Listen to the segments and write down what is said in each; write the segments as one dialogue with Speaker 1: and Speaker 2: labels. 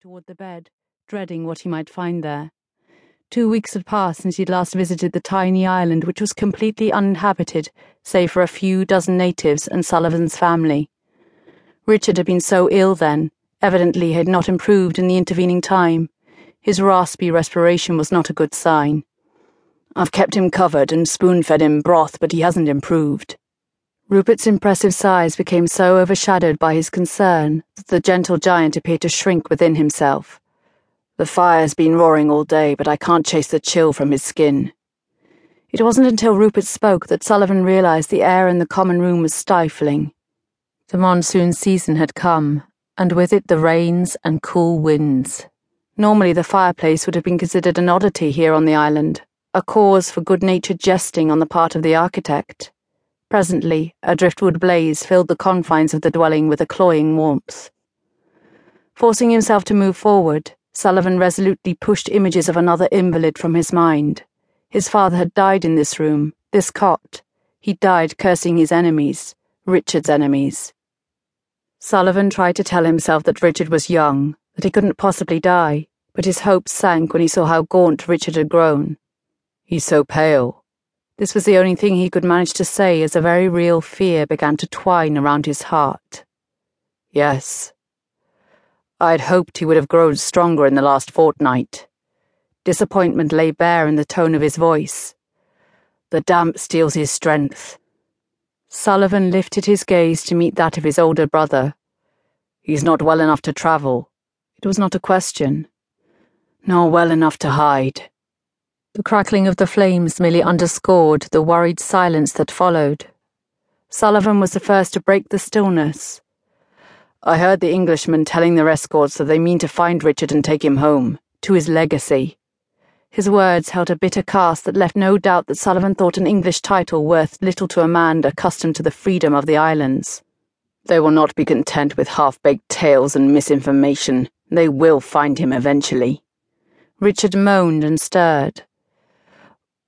Speaker 1: toward the bed, dreading what he might find there. Two weeks had passed since he'd last visited the tiny island, which was completely uninhabited, save for a few dozen natives and Sullivan's family. Richard had been so ill then, evidently had not improved in the intervening time. His raspy respiration was not a good sign. I've kept him covered and spoon fed him broth, but he hasn't improved. Rupert's impressive size became so overshadowed by his concern that the gentle giant appeared to shrink within himself. The fire's been roaring all day, but I can't chase the chill from his skin. It wasn't until Rupert spoke that Sullivan realized the air in the common room was stifling. The monsoon season had come, and with it the rains and cool winds. Normally, the fireplace would have been considered an oddity here on the island, a cause for good natured jesting on the part of the architect. Presently, a driftwood blaze filled the confines of the dwelling with a cloying warmth. Forcing himself to move forward, Sullivan resolutely pushed images of another invalid from his mind. His father had died in this room, this cot. He died cursing his enemies, Richard's enemies. Sullivan tried to tell himself that Richard was young, that he couldn't possibly die, but his hopes sank when he saw how gaunt Richard had grown. He's so pale, this was the only thing he could manage to say as a very real fear began to twine around his heart. Yes. I'd hoped he would have grown stronger in the last fortnight. Disappointment lay bare in the tone of his voice. The damp steals his strength. Sullivan lifted his gaze to meet that of his older brother. He's not well enough to travel. It was not a question. Nor well enough to hide. The crackling of the flames merely underscored the worried silence that followed. Sullivan was the first to break the stillness. I heard the Englishmen telling their escorts that they mean to find Richard and take him home, to his legacy. His words held a bitter cast that left no doubt that Sullivan thought an English title worth little to a man accustomed to the freedom of the islands. They will not be content with half baked tales and misinformation. They will find him eventually. Richard moaned and stirred.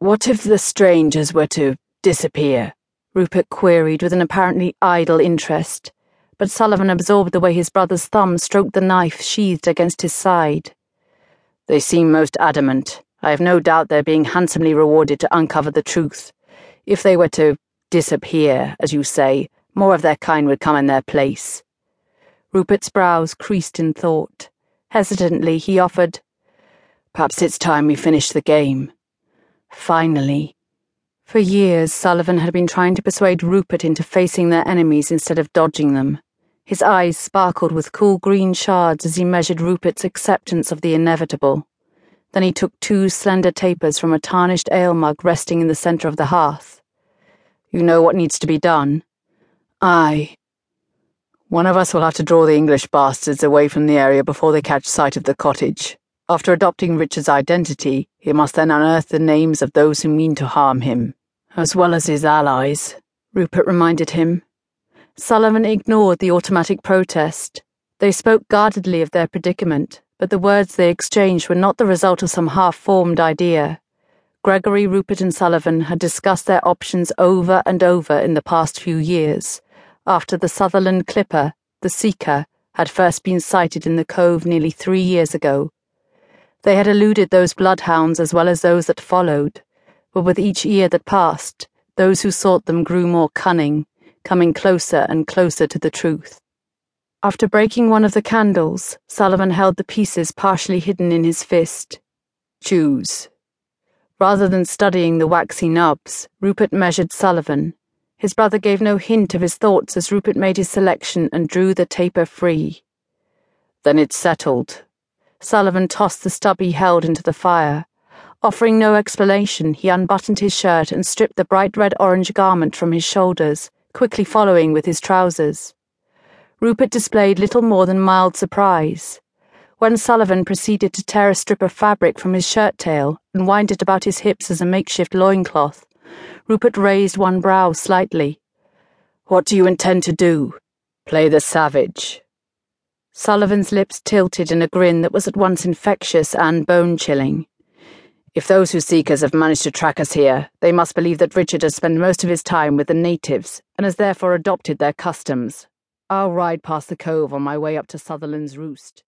Speaker 1: What if the strangers were to disappear? Rupert queried with an apparently idle interest, but Sullivan absorbed the way his brother's thumb stroked the knife sheathed against his side. They seem most adamant. I have no doubt they're being handsomely rewarded to uncover the truth. If they were to disappear, as you say, more of their kind would come in their place. Rupert's brows creased in thought. Hesitantly, he offered, Perhaps it's time we finish the game. Finally. For years, Sullivan had been trying to persuade Rupert into facing their enemies instead of dodging them. His eyes sparkled with cool green shards as he measured Rupert's acceptance of the inevitable. Then he took two slender tapers from a tarnished ale mug resting in the centre of the hearth. You know what needs to be done? Aye. One of us will have to draw the English bastards away from the area before they catch sight of the cottage. After adopting Richard's identity, he must then unearth the names of those who mean to harm him, as well as his allies, Rupert reminded him. Sullivan ignored the automatic protest. They spoke guardedly of their predicament, but the words they exchanged were not the result of some half formed idea. Gregory, Rupert, and Sullivan had discussed their options over and over in the past few years, after the Sutherland clipper, the Seeker, had first been sighted in the cove nearly three years ago they had eluded those bloodhounds as well as those that followed, but with each year that passed, those who sought them grew more cunning, coming closer and closer to the truth. After breaking one of the candles, Sullivan held the pieces partially hidden in his fist. Choose. Rather than studying the waxy nubs, Rupert measured Sullivan. His brother gave no hint of his thoughts as Rupert made his selection and drew the taper free. Then it's settled, Sullivan tossed the stub he held into the fire. Offering no explanation, he unbuttoned his shirt and stripped the bright red orange garment from his shoulders, quickly following with his trousers. Rupert displayed little more than mild surprise. When Sullivan proceeded to tear a strip of fabric from his shirt tail and wind it about his hips as a makeshift loincloth, Rupert raised one brow slightly. What do you intend to do? Play the savage. Sullivan's lips tilted in a grin that was at once infectious and bone chilling. If those who seek us have managed to track us here, they must believe that Richard has spent most of his time with the natives and has therefore adopted their customs. I'll ride past the cove on my way up to Sutherland's roost.